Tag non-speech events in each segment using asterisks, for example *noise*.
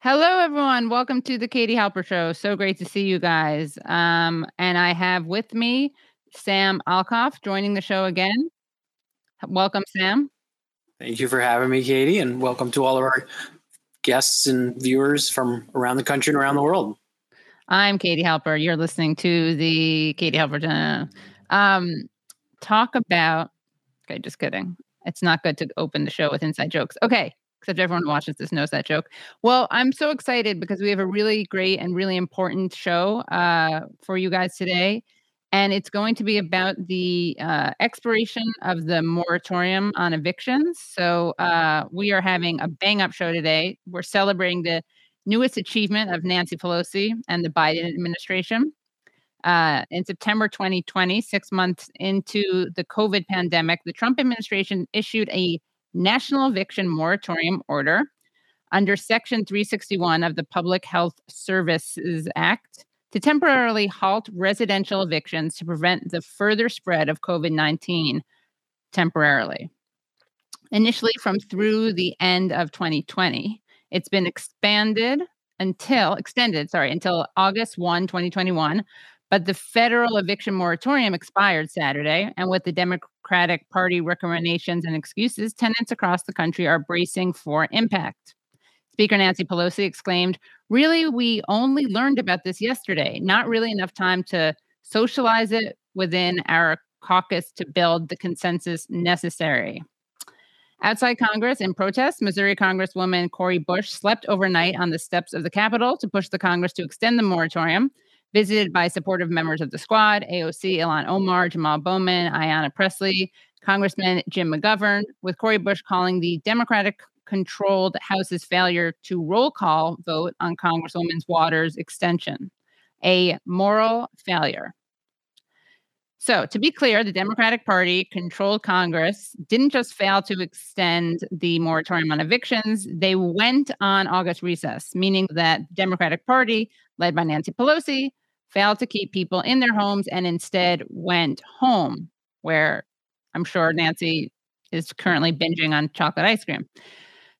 Hello, everyone. Welcome to the Katie Halper Show. So great to see you guys. Um, and I have with me Sam Alcoff joining the show again. Welcome, Sam. Thank you for having me, Katie, and welcome to all of our guests and viewers from around the country and around the world. I'm Katie Halper. You're listening to the Katie Halper. Um, talk about. Okay, just kidding. It's not good to open the show with inside jokes. Okay, except everyone who watches this knows that joke. Well, I'm so excited because we have a really great and really important show uh, for you guys today. And it's going to be about the uh, expiration of the moratorium on evictions. So uh, we are having a bang up show today. We're celebrating the newest achievement of Nancy Pelosi and the Biden administration. Uh, in September 2020, six months into the COVID pandemic, the Trump administration issued a national eviction moratorium order under Section 361 of the Public Health Services Act to temporarily halt residential evictions to prevent the further spread of COVID 19 temporarily. Initially, from through the end of 2020, it's been expanded until extended, sorry, until August 1, 2021. But the federal eviction moratorium expired Saturday, and with the Democratic Party recommendations and excuses, tenants across the country are bracing for impact. Speaker Nancy Pelosi exclaimed, Really, we only learned about this yesterday. Not really enough time to socialize it within our caucus to build the consensus necessary. Outside Congress, in protest, Missouri Congresswoman Cori Bush slept overnight on the steps of the Capitol to push the Congress to extend the moratorium visited by supportive members of the squad AOC, Ilhan Omar, Jamal Bowman, Ayanna Pressley, Congressman Jim McGovern, with Cori Bush calling the Democratic controlled House's failure to roll call vote on Congresswoman Waters' extension a moral failure. So, to be clear, the Democratic Party controlled Congress didn't just fail to extend the moratorium on evictions, they went on August recess, meaning that the Democratic Party, led by Nancy Pelosi, failed to keep people in their homes and instead went home, where I'm sure Nancy is currently binging on chocolate ice cream.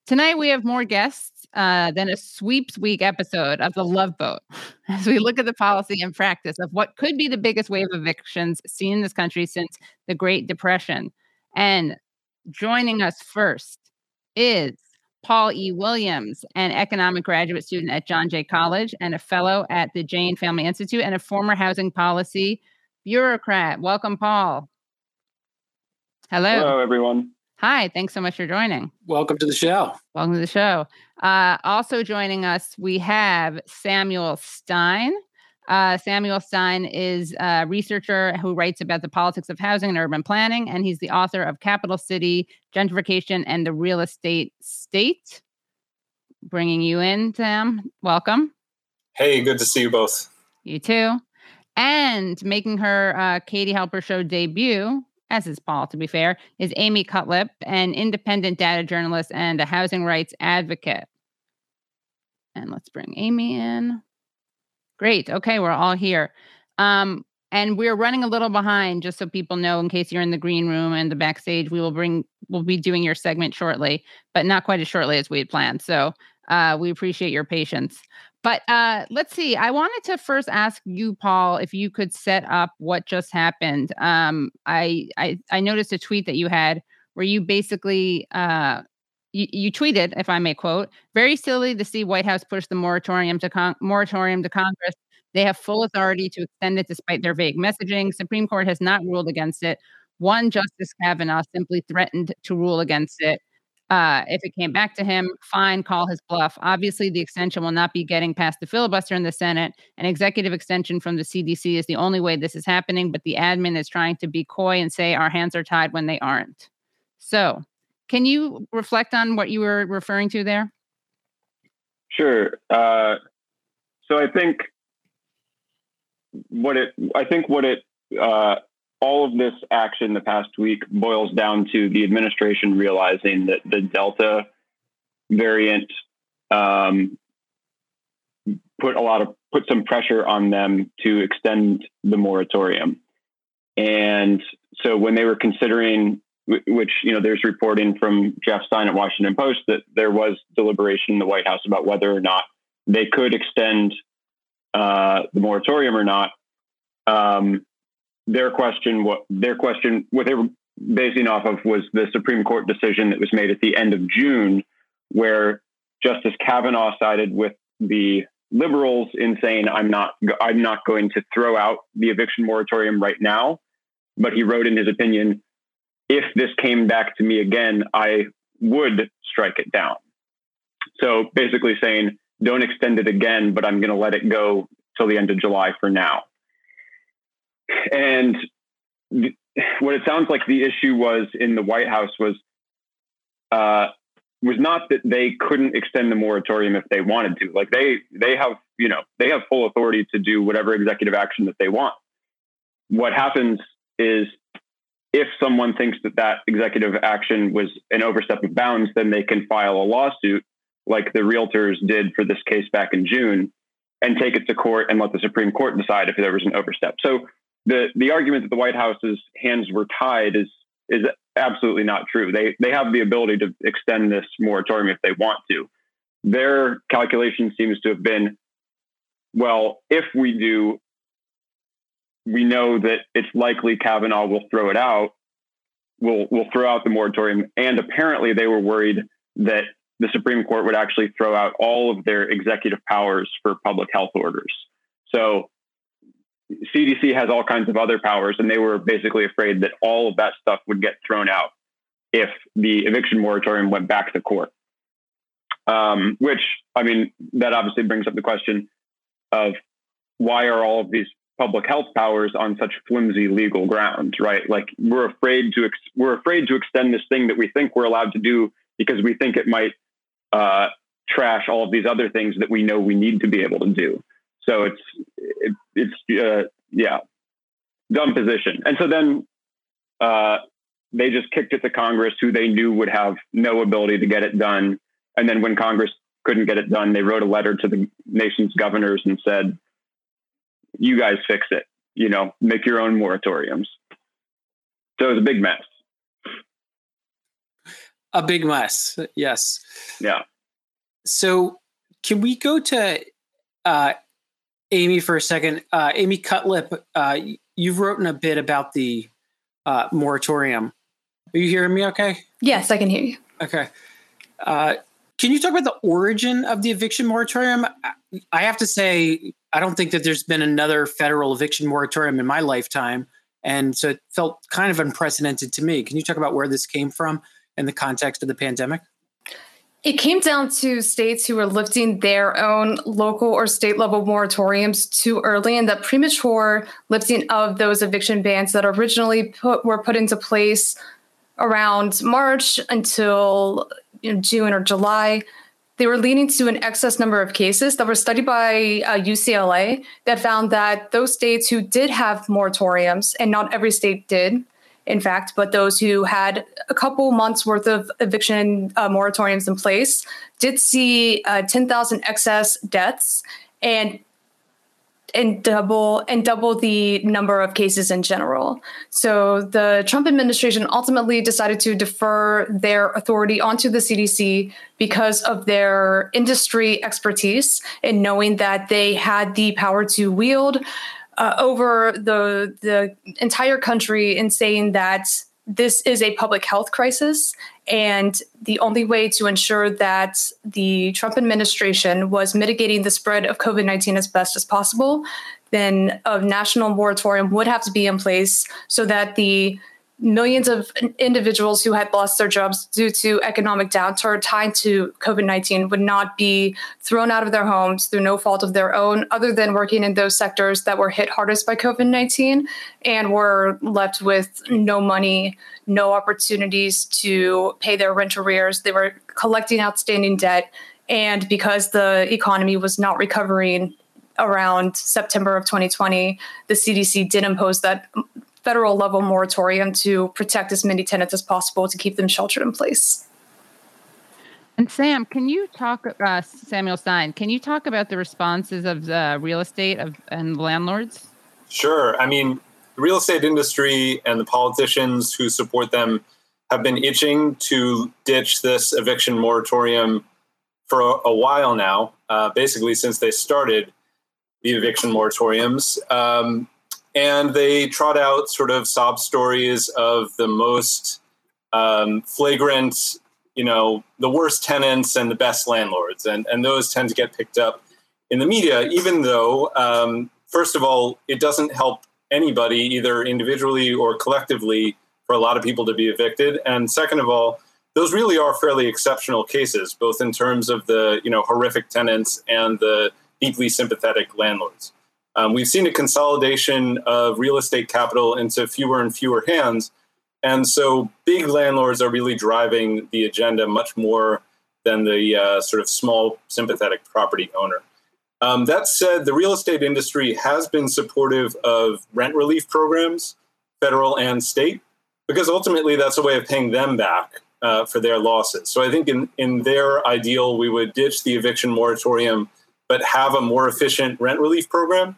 Tonight, we have more guests uh, than a sweeps week episode of The Love Boat *laughs* as we look at the policy and practice of what could be the biggest wave of evictions seen in this country since the Great Depression. And joining us first is Paul E. Williams, an economic graduate student at John Jay College and a fellow at the Jain Family Institute and a former housing policy bureaucrat. Welcome, Paul. Hello. Hello, everyone. Hi, thanks so much for joining. Welcome to the show. Welcome to the show. Uh, also joining us, we have Samuel Stein. Uh, Samuel Stein is a researcher who writes about the politics of housing and urban planning, and he's the author of Capital City Gentrification and the Real Estate State. Bringing you in, Sam. Welcome. Hey, good to see you both. You too. And making her uh, Katie Halper Show debut, as is Paul, to be fair, is Amye Cutlip, an independent data journalist and a housing rights advocate. And let's bring Amye in. Great. Okay, we're all here. Um, and we're running a little behind, just so people know, in case you're in the green room and the backstage. We will bring, we'll be doing your segment shortly, but not quite as shortly as we had planned. So uh, we appreciate your patience. But uh, let's see. I wanted to first ask you, Paul, if you could set up what just happened. Um, I, I I noticed a tweet that you had where you basically uh, you, you, tweeted, if I may quote, very silly to see White House push the moratorium to con- moratorium to Congress. They have full authority to extend it despite their vague messaging. Supreme Court has not ruled against it. One Justice Kavanaugh simply threatened to rule against it. Uh, if it came back to him, fine, call his bluff. Obviously, the extension will not be getting past the filibuster in the Senate. An executive extension from the CDC is the only way this is happening, but the admin is trying to be coy and say our hands are tied when they aren't. So, can you reflect on what you were referring to there? Sure. Uh, so I think what it I think what it uh, all of this action the past week boils down to the administration realizing that the Delta variant um, put a lot of put some pressure on them to extend the moratorium. And so when they were considering, which you know, there's reporting from Jeff Stein at Washington Post that there was deliberation in the White House about whether or not they could extend uh, the moratorium or not. Um, their question, what their question, what they were basing off of was the Supreme Court decision that was made at the end of June, where Justice Kavanaugh sided with the liberals in saying I'm not I'm not going to throw out the eviction moratorium right now, but he wrote in his opinion, if this came back to me again, I would strike it down. So basically saying, don't extend it again, but I'm going to let it go till the end of July for now. And th- what it sounds like the issue was in the White House was uh, was not that they couldn't extend the moratorium if they wanted to. Like they they have you know they have full authority to do whatever executive action that they want. What happens is if someone thinks that that executive action was an overstep of bounds, then they can file a lawsuit like the realtors did for this case back in June and take it to court and let the Supreme Court decide if there was an overstep. So the the argument that the White House's hands were tied is is absolutely not true. They they have the ability to extend this moratorium if they want to. Their calculation seems to have been, well, if we do, we know that it's likely Kavanaugh will throw it out. We'll will throw out the moratorium, and apparently they were worried that the Supreme Court would actually throw out all of their executive powers for public health orders. So CDC has all kinds of other powers, and they were basically afraid that all of that stuff would get thrown out if the eviction moratorium went back to court. Um, which, I mean, that obviously brings up the question of why are all of these public health powers on such flimsy legal grounds, right? Like we're afraid to ex- we're afraid to extend this thing that we think we're allowed to do because we think it might uh, trash all of these other things that we know we need to be able to do. So it's it, it's uh, yeah, dumb position. And so then uh, they just kicked it to Congress, who they knew would have no ability to get it done. And then when Congress couldn't get it done, they wrote a letter to the nation's governors and said, "You guys fix it. You know, make your own moratoriums." So it was a big mess. A big mess. Yes. Yeah. So can we go to uh, Amye for a second. Uh, Amye Cutlip, uh, you've written a bit about the uh, moratorium. Are you hearing me okay? Yes, I can hear you. Okay. Uh, can you talk about the origin of the eviction moratorium? I have to say, I don't think that there's been another federal eviction moratorium in my lifetime. And so it felt kind of unprecedented to me. Can you talk about where this came from in the context of the pandemic? It came down to states who were lifting their own local or state level moratoriums too early, and the premature lifting of those eviction bans that originally put, were put into place around March until you know, June or July. They were leading to an excess number of cases that were studied by uh, UCLA that found that those states who did have moratoriums, and not every state did, in fact, but those who had a couple months worth of eviction uh, moratoriums in place did see uh, 10,000 excess deaths and and double and double the number of cases in general. So the Trump administration ultimately decided to defer their authority onto the CDC because of their industry expertise and knowing that they had the power to wield uh, over the the entire country in saying that this is a public health crisis. And the only way to ensure that the Trump administration was mitigating the spread of COVID 19 as best as possible, then a national moratorium would have to be in place so that the millions of individuals who had lost their jobs due to economic downturn tied to COVID 19 would not be thrown out of their homes through no fault of their own, other than working in those sectors that were hit hardest by COVID 19 and were left with no money, no opportunities to pay their rent arrears. They were collecting outstanding debt. And because the economy was not recovering around September of 2020, the CDC did impose that federal level moratorium to protect as many tenants as possible to keep them sheltered in place. And Sam, can you talk, uh, Samuel Stein, can you talk about the responses of the real estate of, and landlords? Sure. I mean, the real estate industry and the politicians who support them have been itching to ditch this eviction moratorium for a, a while now, uh, basically since they started the eviction moratoriums. Um, and they trot out sort of sob stories of the most um, flagrant, you know, the worst tenants and the best landlords. And, and those tend to get picked up in the media, even though, um, first of all, it doesn't help anybody, either individually or collectively, for a lot of people to be evicted. And second of all, those really are fairly exceptional cases, both in terms of the you know horrific tenants and the deeply sympathetic landlords. Um, we've seen a consolidation of real estate capital into fewer and fewer hands. And so big landlords are really driving the agenda much more than the uh, sort of small, sympathetic property owner. Um, that said, the real estate industry has been supportive of rent relief programs, federal and state, because ultimately that's a way of paying them back uh, for their losses. So I think in, in their ideal, we would ditch the eviction moratorium but have a more efficient rent relief program.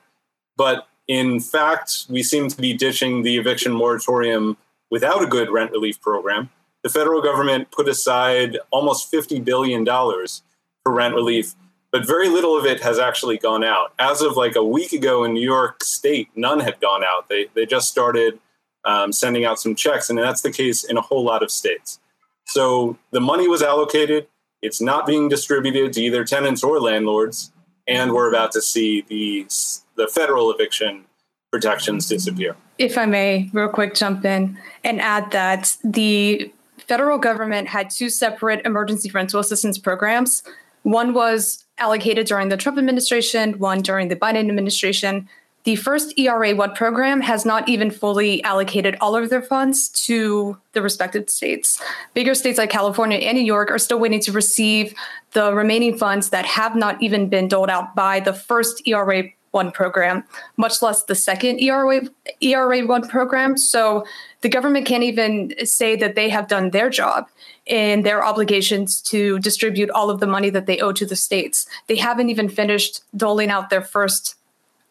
But in fact, we seem to be ditching the eviction moratorium without a good rent relief program. The federal government put aside almost $50 billion for rent relief, but very little of it has actually gone out. As of like a week ago in New York State, none had gone out. They, they just started um, sending out some checks, and that's the case in a whole lot of states. So the money was allocated, it's not being distributed to either tenants or landlords and we're about to see the the federal eviction protections disappear. If I may, real quick, jump in and add that the federal government had two separate emergency rental assistance programs. One was allocated during the Trump administration, one during the Biden administration. The first ERA 1 program has not even fully allocated all of their funds to the respective states. Bigger states like California and New York are still waiting to receive the remaining funds that have not even been doled out by the first ERA 1 program, much less the second ERA, ERA 1 program. So the government can't even say that they have done their job in their obligations to distribute all of the money that they owe to the states. They haven't even finished doling out their first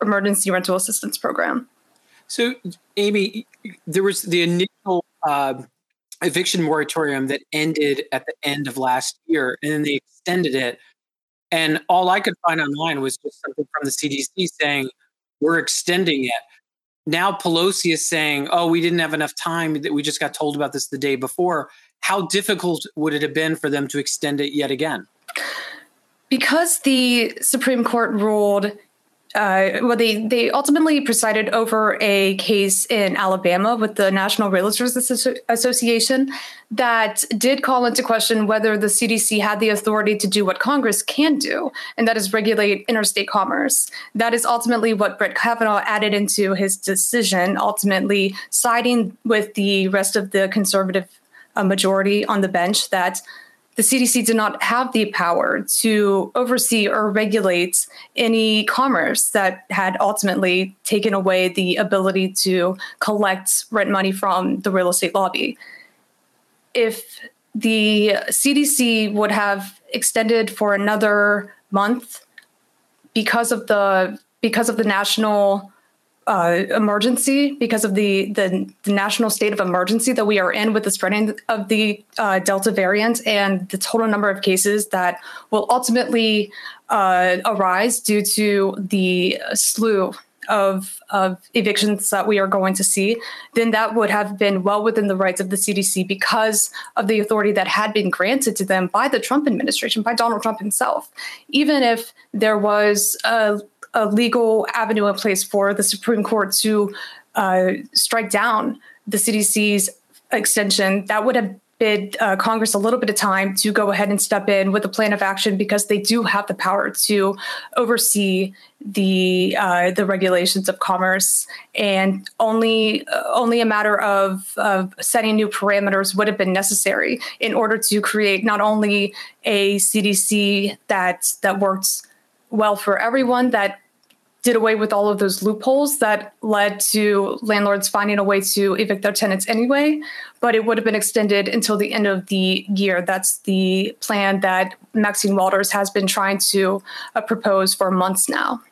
emergency rental assistance program. So, Amye, there was the initial uh, eviction moratorium that ended at the end of last year, and then they extended it. And all I could find online was just something from the CDC saying, we're extending it. Now Pelosi is saying, oh, we didn't have enough time, that we just got told about this the day before. How difficult would it have been for them to extend it yet again? Because the Supreme Court ruled uh, well, they they ultimately presided over a case in Alabama with the National Realtors Association that did call into question whether the CDC had the authority to do what Congress can do, and that is regulate interstate commerce. That is ultimately what Brett Kavanaugh added into his decision, ultimately siding with the rest of the conservative uh, majority on the bench that the CDC did not have the power to oversee or regulate any commerce that had ultimately taken away the ability to collect rent money from the real estate lobby. If the CDC would have extended for another month because of the because of the national uh, emergency because of the, the, the national state of emergency that we are in with the spreading of the uh, Delta variant and the total number of cases that will ultimately uh, arise due to the slew of, of evictions that we are going to see, then that would have been well within the rights of the CDC because of the authority that had been granted to them by the Trump administration, by Donald Trump himself. Even if there was a a legal avenue in place for the Supreme Court to uh, strike down the CDC's extension, that would have bid uh, Congress a little bit of time to go ahead and step in with a plan of action because they do have the power to oversee the uh, the regulations of commerce, and only uh, only a matter of, of setting new parameters would have been necessary in order to create not only a CDC that that works well for everyone that did away with all of those loopholes that led to landlords finding a way to evict their tenants anyway, but it would have been extended until the end of the year. That's the plan that Maxine Waters has been trying to uh, propose for months now.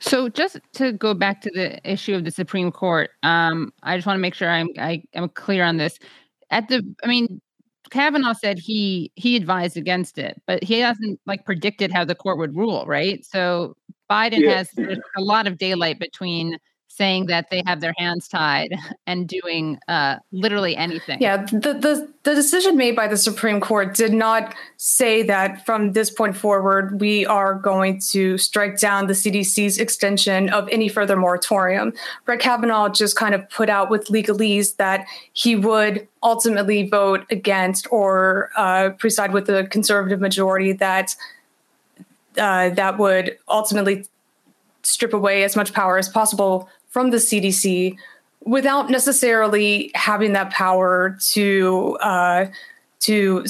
So, just to go back to the issue of the Supreme Court, um, I just want to make sure I'm I, am clear on this. At the, I mean, Kavanaugh said he he advised against it, but he hasn't like predicted how the court would rule, right? So Biden yeah. has a lot of daylight between saying that they have their hands tied *laughs* and doing uh, literally anything. Yeah, the, the the decision made by the Supreme Court did not say that from this point forward we are going to strike down the CDC's extension of any further moratorium. Brett Kavanaugh just kind of put out with legalese that he would ultimately vote against or uh, preside with the conservative majority that uh, that would ultimately strip away as much power as possible from the CDC without necessarily having that power to uh, to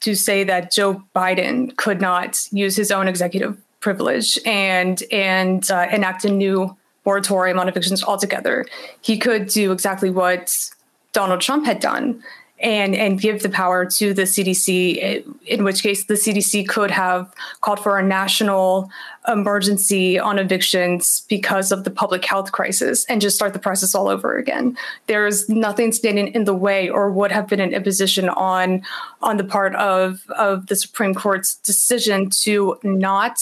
to say that Joe Biden could not use his own executive privilege and and uh, enact a new moratorium on evictions altogether. He could do exactly what Donald Trump had done and and give the power to the CDC. In which case, the CDC could have called for a national emergency on evictions because of the public health crisis, and just start the process all over again. There's nothing standing in the way, or would have been an imposition on on the part of of the Supreme Court's decision to not.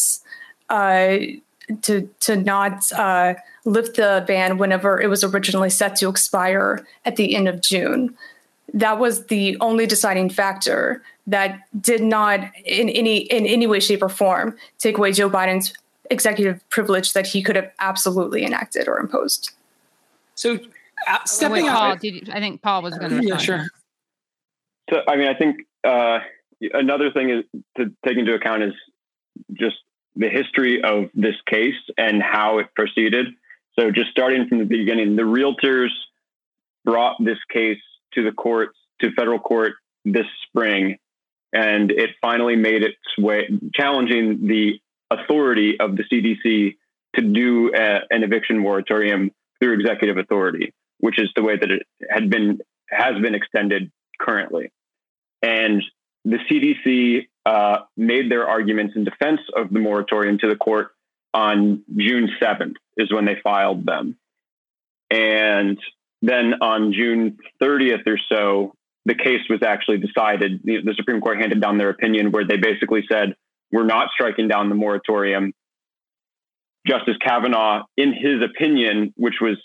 Uh, to to not uh, lift the ban whenever it was originally set to expire at the end of June that was the only deciding factor that did not in any in any way shape or form take away joe biden's executive privilege that he could have absolutely enacted or imposed. So uh, stepping Wait, paul, you, i think paul was going to yeah sure. So i mean i think uh, another thing is to take into account is just the history of this case and how it proceeded. So just starting from the beginning the realtors brought this case to the courts, to federal court this spring, and it finally made its way, challenging the authority of the CDC to do a, an eviction moratorium through executive authority, which is the way that it had been has been extended currently. And the CDC uh, made their arguments in defense of the moratorium to the court on June 7th, is when they filed them. And then on June 30th or so, the case was actually decided. The, the Supreme Court handed down their opinion where they basically said, we're not striking down the moratorium. Justice Kavanaugh, in his opinion, which was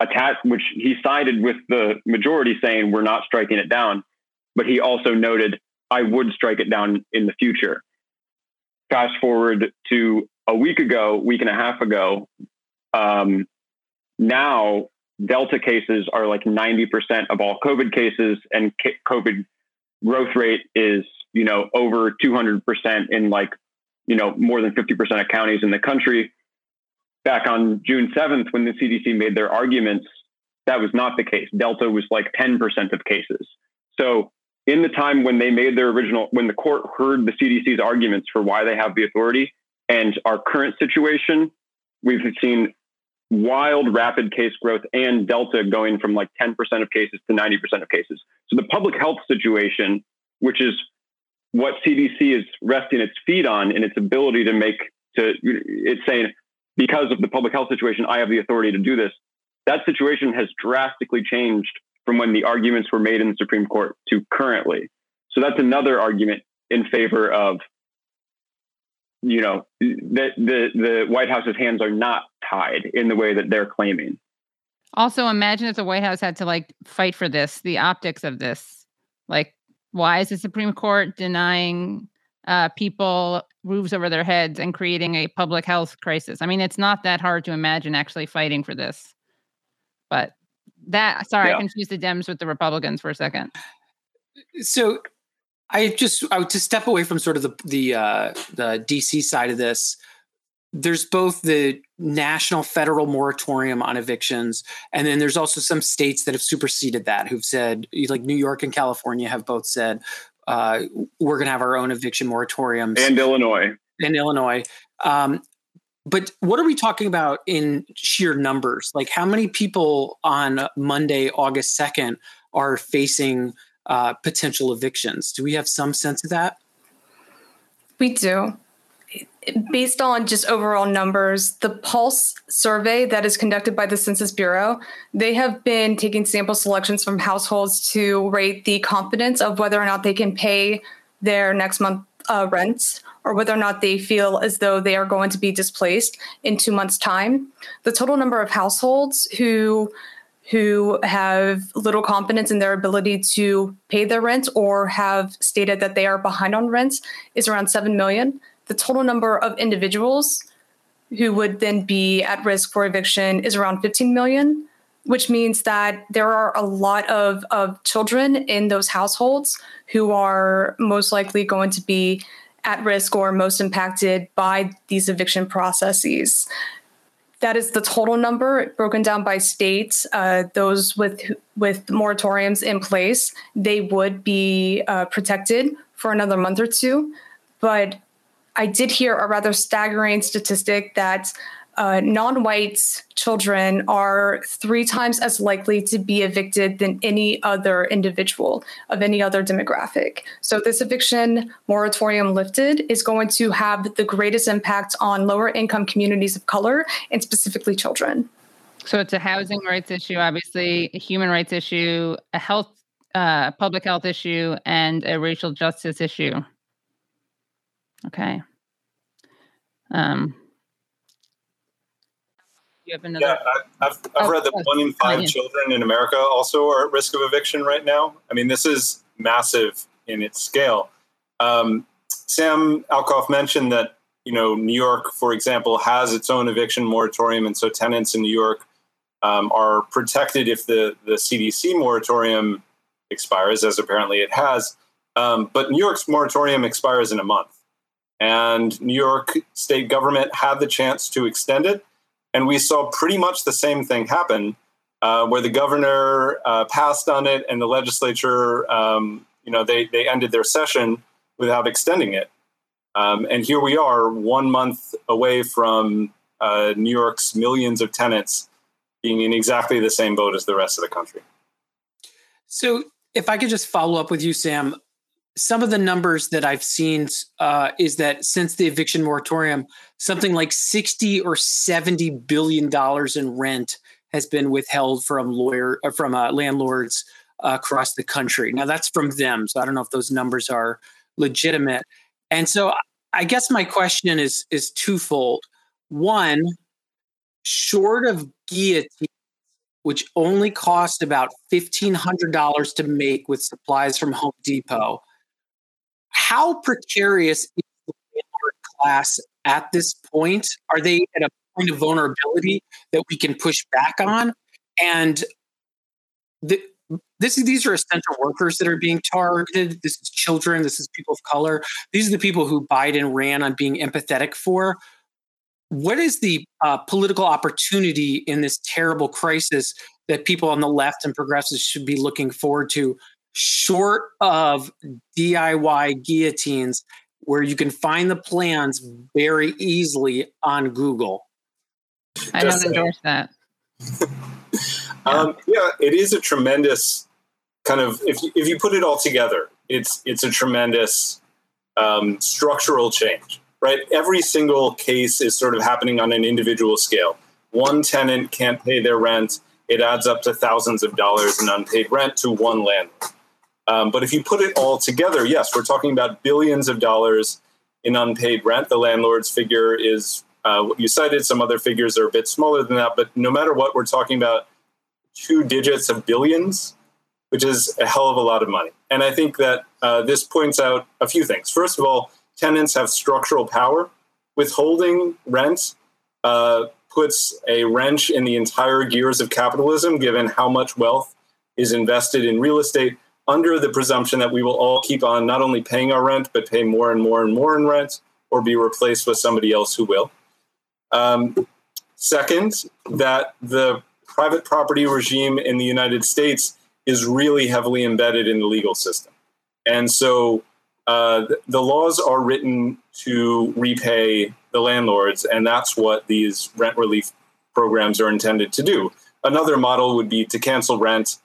attached, which he sided with the majority saying we're not striking it down, but he also noted I would strike it down in the future. Fast forward to a week ago, week and a half ago. Um, now Delta cases are like 90% of all COVID cases, and COVID growth rate is, you know, over 200% in like, you know, more than 50% of counties in the country. Back on June 7th, when the CDC made their arguments, that was not the case. Delta was like 10% of cases. So, in the time when they made their original, when the court heard the CDC's arguments for why they have the authority and our current situation, we've seen wild rapid case growth and delta going from like 10% of cases to 90% of cases. So the public health situation which is what cdc is resting its feet on in its ability to make to it's saying because of the public health situation i have the authority to do this that situation has drastically changed from when the arguments were made in the supreme court to currently. So that's another argument in favor of you know the, the the White House's hands are not tied in the way that they're claiming. Also, imagine if the White House had to like fight for this, the optics of this. Like, why is the Supreme Court denying uh, people roofs over their heads and creating a public health crisis? I mean, it's not that hard to imagine actually fighting for this. But that, sorry, yeah. I confused the Dems with the Republicans for a second. So I just I would to step away from sort of the the uh, the DC side of this. There's both the national federal moratorium on evictions, and then there's also some states that have superseded that, who've said, like New York and California, have both said uh, we're going to have our own eviction moratoriums, and Illinois, and Illinois. Um, but what are we talking about in sheer numbers? Like how many people on Monday, August 2nd are facing uh, potential evictions? Do we have some sense of that? We do. Based on just overall numbers, the Pulse survey that is conducted by the Census Bureau, they have been taking sample selections from households to rate the confidence of whether or not they can pay their next month uh, rents or whether or not they feel as though they are going to be displaced in two months' time. The total number of households who who have little confidence in their ability to pay their rent or have stated that they are behind on rent is around 7 million. The total number of individuals who would then be at risk for eviction is around 15 million, which means that there are a lot of, of children in those households who are most likely going to be at risk or most impacted by these eviction processes. That is the total number broken down by states. Uh, those with with moratoriums in place, they would be uh, protected for another month or two. But I did hear a rather staggering statistic that uh, non-white children are three times as likely to be evicted than any other individual of any other demographic. So this eviction moratorium lifted is going to have the greatest impact on lower income communities of color and specifically children. So it's a housing rights issue, obviously, a human rights issue, a health, uh, public health issue, and a racial justice issue. Okay. Um, you have another? Yeah, I, have I've oh, read that one in five children in America also are at risk of eviction right now. I mean, this is massive in its scale. Um, Sam Alcoff mentioned that you know New York, for example, has its own eviction moratorium, and so tenants in New York um, are protected if the the CDC moratorium expires, as apparently it has. Um, but New York's moratorium expires in a month, and New York state government had the chance to extend it and we saw pretty much the same thing happen, uh, where the governor uh, passed on it, and the legislature, um, you know, they they ended their session without extending it. Um, and here we are, one month away from uh, New York's millions of tenants being in exactly the same boat as the rest of the country. So, if I could just follow up with you, Sam, some of the numbers that I've seen uh, is that since the eviction moratorium, something like 60 or 70 billion dollars in rent has been withheld from lawyer uh, from uh, landlords uh, across the country. Now that's from them, so I don't know if those numbers are legitimate. And so I guess my question is is twofold. One, short of guillotine which only cost about $1,500 to make with supplies from Home Depot how precarious is the landlord class at this point? Are they at a point of vulnerability that we can push back on? And the, this these are essential workers that are being targeted. This is children. This is people of color. These are the people who Biden ran on being empathetic for. What is the uh, political opportunity in this terrible crisis that people on the left and progressives should be looking forward to short of DIY guillotines where you can find the plans very easily on Google. I don't endorse that. *laughs* um, yeah, it is a tremendous kind of if you, if you put it all together, it's it's a tremendous um, structural change, right? Every single case is sort of happening on an individual scale. One tenant can't pay their rent; it adds up to thousands of dollars in unpaid rent to one landlord. Um, but if you put it all together, yes, we're talking about billions of dollars in unpaid rent. The landlord's figure is uh, what you cited. Some other figures are a bit smaller than that. But no matter what, we're talking about two digits of billions, which is a hell of a lot of money. And I think that uh, this points out a few things. First of all, tenants have structural power. Withholding rent uh, puts a wrench in the entire gears of capitalism, given how much wealth is invested in real estate under the presumption that we will all keep on not only paying our rent, but pay more and more and more in rent or be replaced with somebody else who will. Um, second, that the private property regime in the United States is really heavily embedded in the legal system. And so uh, the laws are written to repay the landlords, and that's what these rent relief programs are intended to do. Another model would be to cancel rent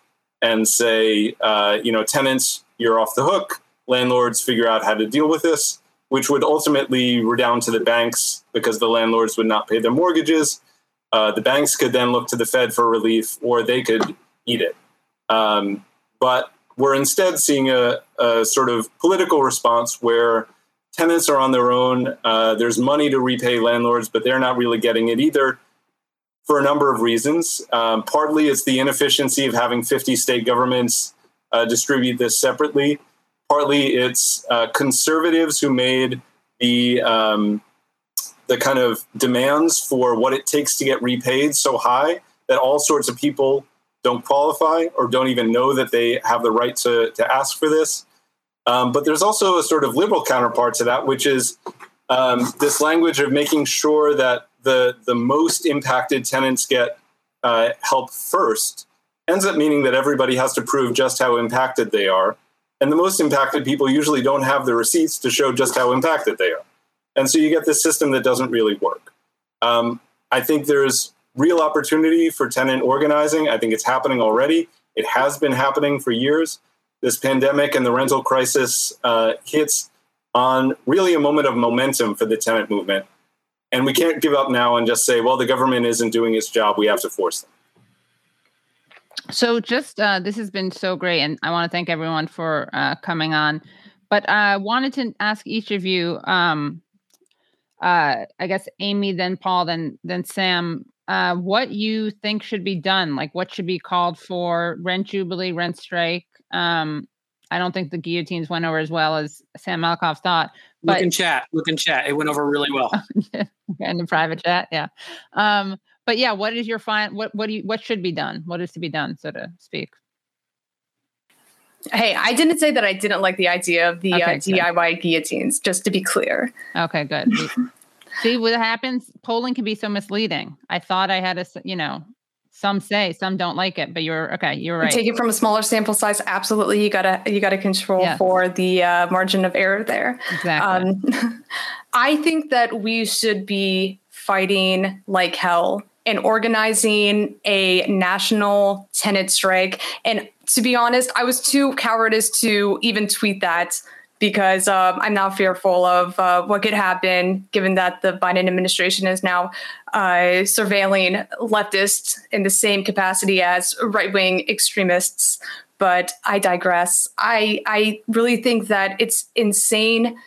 and say, uh, you know, tenants, you're off the hook. Landlords figure out how to deal with this, which would ultimately redound to the banks because the landlords would not pay their mortgages. Uh, the banks could then look to the Fed for relief, or they could eat it. Um, but we're instead seeing a, a, sort of political response where tenants are on their own. Uh, there's money to repay landlords, but they're not really getting it either for a number of reasons. Um, partly it's the inefficiency of having 50 state governments uh, distribute this separately. Partly it's uh, conservatives who made the um, the kind of demands for what it takes to get repaid so high that all sorts of people don't qualify or don't even know that they have the right to, to ask for this. Um, but there's also a sort of liberal counterpart to that, which is um, this language of making sure that the the most impacted tenants get uh, help first ends up meaning that everybody has to prove just how impacted they are, and the most impacted people usually don't have the receipts to show just how impacted they are, and so you get this system that doesn't really work. Um, I think there's real opportunity for tenant organizing. I think it's happening already. It has been happening for years. This pandemic and the rental crisis uh, hits on really a moment of momentum for the tenant movement and we can't give up now and just say, well, the government isn't doing its job. We have to force them. So, just uh, this has been so great, and I want to thank everyone for uh, coming on. But I wanted to ask each of you, um, uh, I guess Amye, then Paul, then then Sam, uh, what you think should be done? Like, what should be called for rent jubilee, rent strike? Um, I don't think the guillotines went over as well as Sam Alcoff thought. But look in chat. Look in chat. It went over really well. *laughs* in the private chat, yeah. Um, but yeah, what is your fine? What what do you what should be done? What is to be done, so to speak? Hey, I didn't say that I didn't like the idea of the okay, uh, DIY guillotines. Just to be clear. Okay, good. *laughs* See what happens. Polling can be so misleading. I thought I had a, you know, some say some don't like it but you're okay you're right take it from a smaller sample size absolutely you gotta you gotta control yes. for the uh, margin of error there. Exactly. Um, *laughs* i think that we should be fighting like hell and organizing a national tenant strike. And to be honest i was too cowardice to even tweet that because um, I'm now fearful of uh, what could happen given that the Biden administration is now uh, surveilling leftists in the same capacity as right wing extremists. But I digress. I, I really think that it's insane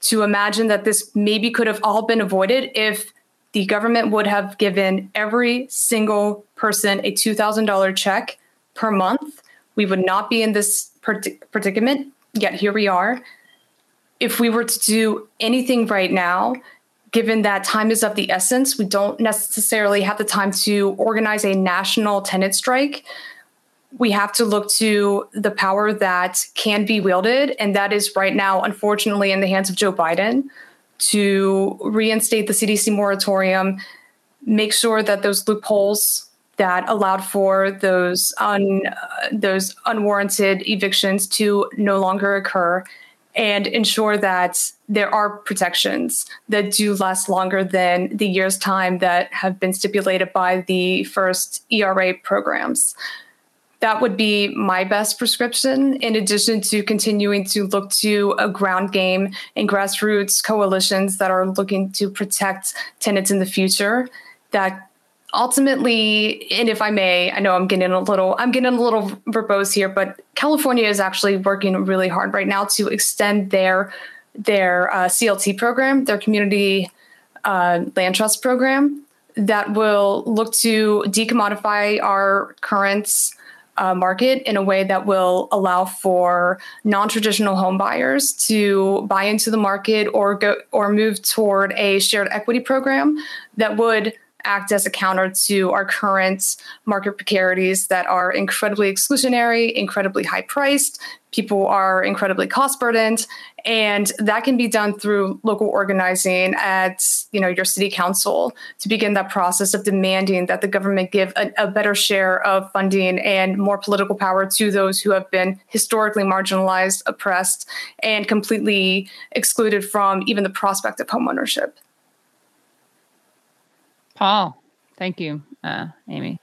to imagine that this maybe could have all been avoided if the government would have given every single person a $2,000 check per month. We would not be in this predicament yet here we are. If we were to do anything right now, given that time is of the essence, we don't necessarily have the time to organize a national tenant strike. We have to look to the power that can be wielded, and that is right now, unfortunately, in the hands of Joe Biden to reinstate the CDC moratorium, make sure that those loopholes that allowed for those un, uh, those unwarranted evictions to no longer occur and ensure that there are protections that do last longer than the year's time that have been stipulated by the first ERA programs. That would be my best prescription, in addition to continuing to look to a ground game and grassroots coalitions that are looking to protect tenants in the future that ultimately, and if I may, I know I'm getting a little, I'm getting a little verbose here, but California is actually working really hard right now to extend their their uh, CLT program, their community uh, land trust program, that will look to decommodify our current uh, market in a way that will allow for non-traditional home buyers to buy into the market or go or move toward a shared equity program that would act as a counter to our current market precarities that are incredibly exclusionary, incredibly high priced. People are incredibly cost burdened, and that can be done through local organizing at you know your city council to begin that process of demanding that the government give a, a better share of funding and more political power to those who have been historically marginalized, oppressed, and completely excluded from even the prospect of homeownership. Paul, thank you, uh, Amye.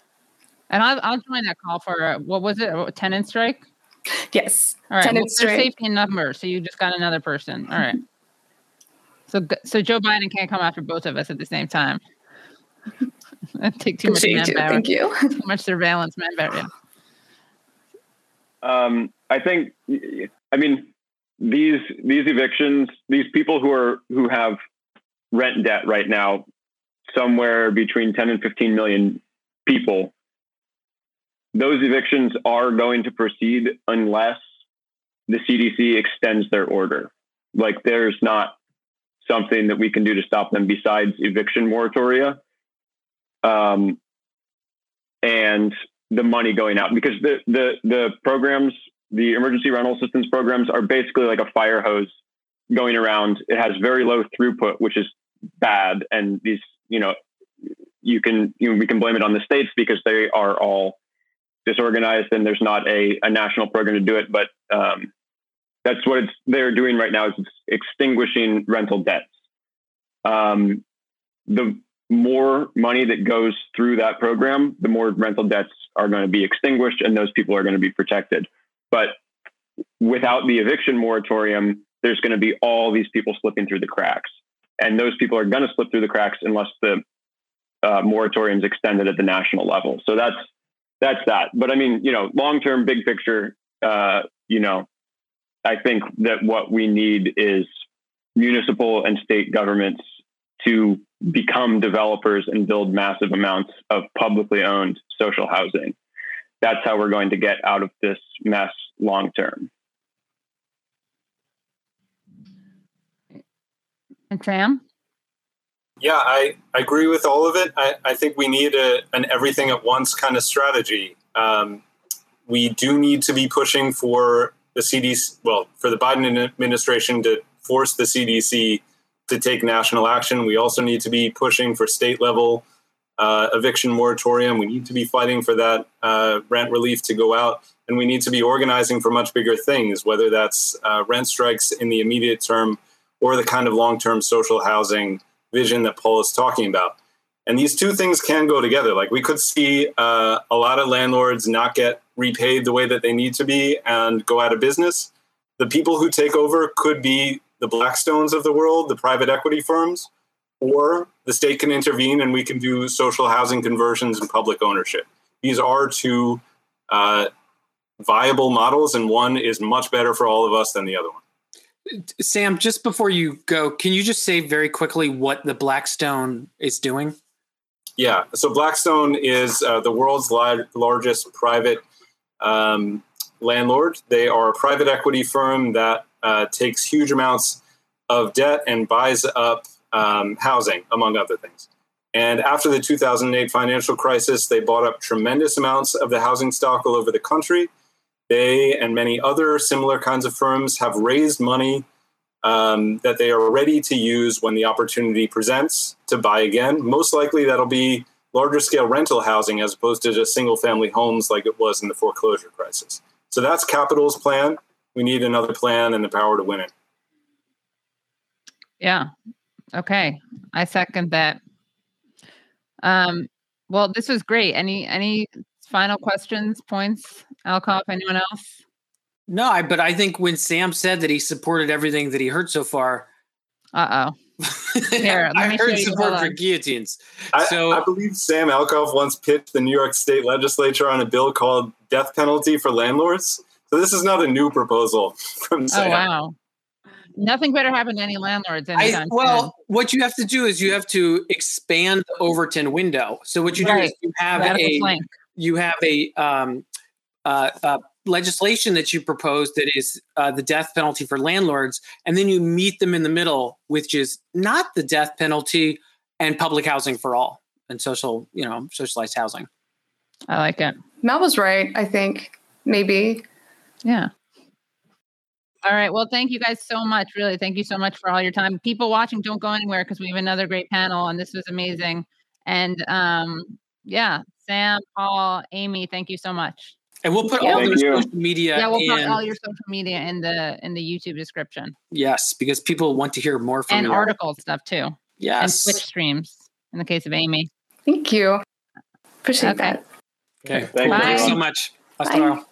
And I'll, I'll join that call for uh, what was it? A tenant strike? Yes. All right. Tenant Well, strike. safety in number, so you just got another person. All right. So so Joe Biden can't come after both of us at the same time. *laughs* Take too much manpower, Thank you. too much surveillance manpower. Yeah. Um, I think, I mean, these these evictions, these people who are who have rent debt right now, somewhere between 10 and 15 million people, those evictions are going to proceed unless the CDC extends their order. Like there's not something that we can do to stop them besides eviction moratoria. Um, and the money going out because the the the programs, the emergency rental assistance programs, are basically like a fire hose going around. It has very low throughput, which is bad. And these, you know, you can you we can blame it on the states because they are all disorganized and there's not a, a national program to do it. But um, that's what it's they're doing right now is extinguishing rental debts. Um, the more money that goes through that program, the more rental debts are going to be extinguished and those people are going to be protected. But without the eviction moratorium, there's going to be all these people slipping through the cracks. And those people are going to slip through the cracks unless the uh, moratorium is extended at the national level. So that's that's that. But I mean, you know, long term, big picture, uh, you know, I think that what we need is municipal and state governments to become developers and build massive amounts of publicly owned social housing. That's how we're going to get out of this mess long term. And Sam? Yeah, I, I agree with all of it. I, I think we need a, an everything at once kind of strategy. Um, we do need to be pushing for the CDC, well, for the Biden administration to force the CDC to take national action. We also need to be pushing for state level uh, eviction moratorium. We need to be fighting for that uh, rent relief to go out. And we need to be organizing for much bigger things, whether that's uh, rent strikes in the immediate term or the kind of long term social housing vision that Paul is talking about. And these two things can go together. Like we could see uh, a lot of landlords not get repaid the way that they need to be and go out of business. The people who take over could be the Blackstones of the world, the private equity firms, or the state can intervene and we can do social housing conversions and public ownership. These are two uh, viable models, and one is much better for all of us than the other one. Sam, just before you go, can you just say very quickly what the Blackstone is doing? Yeah, so Blackstone is uh, the world's li- largest private um, landlord. They are a private equity firm that uh, takes huge amounts of debt and buys up um, housing, among other things. And after the 2008 financial crisis, they bought up tremendous amounts of the housing stock all over the country. They and many other similar kinds of firms have raised money um, that they are ready to use when the opportunity presents to buy again. Most likely, that'll be larger scale rental housing as opposed to just single family homes like it was in the foreclosure crisis. So that's Capital's plan. We need another plan and the power to win it. Yeah. Okay. I second that. Um, well, this was great. Any any final questions, points? Alcoff, anyone else? No, I, but I think when Sam said that he supported everything that he heard so far, Uh oh. *laughs* Here, I heard support for guillotines. I, So- I believe Sam Alcoff once pitched the New York State Legislature on a bill called death penalty for landlords. So this is not a new proposal *laughs* from Sam. Oh wow. Nothing better happened to any landlords I, anytime soon. well, what you have to do is you have to expand the Overton window. So what you do is you have Radical a flank. you have a um, uh, uh, legislation that you propose that is uh, the death penalty for landlords, and then you meet them in the middle, which is not the death penalty and public housing for all and social, you know, socialized housing. I like it. Mel was right, I think. Maybe. Yeah. All right. Well, thank you guys so much. Really, thank you so much for all your time. People watching, don't go anywhere because we have another great panel, and this was amazing. And um, yeah, Sam, Paul, Amye, thank you so much. And we'll put Yeah. all Thank their you. social media Yeah, we'll in. put all your social media in the in the YouTube description yes, because people want to hear more from and you. article stuff too, Yes, and Yes. Twitch streams in the case of Amye. Thank you. Appreciate Okay. that. Okay. Thanks, Thanks so everyone. much. Bye. Hasta luego.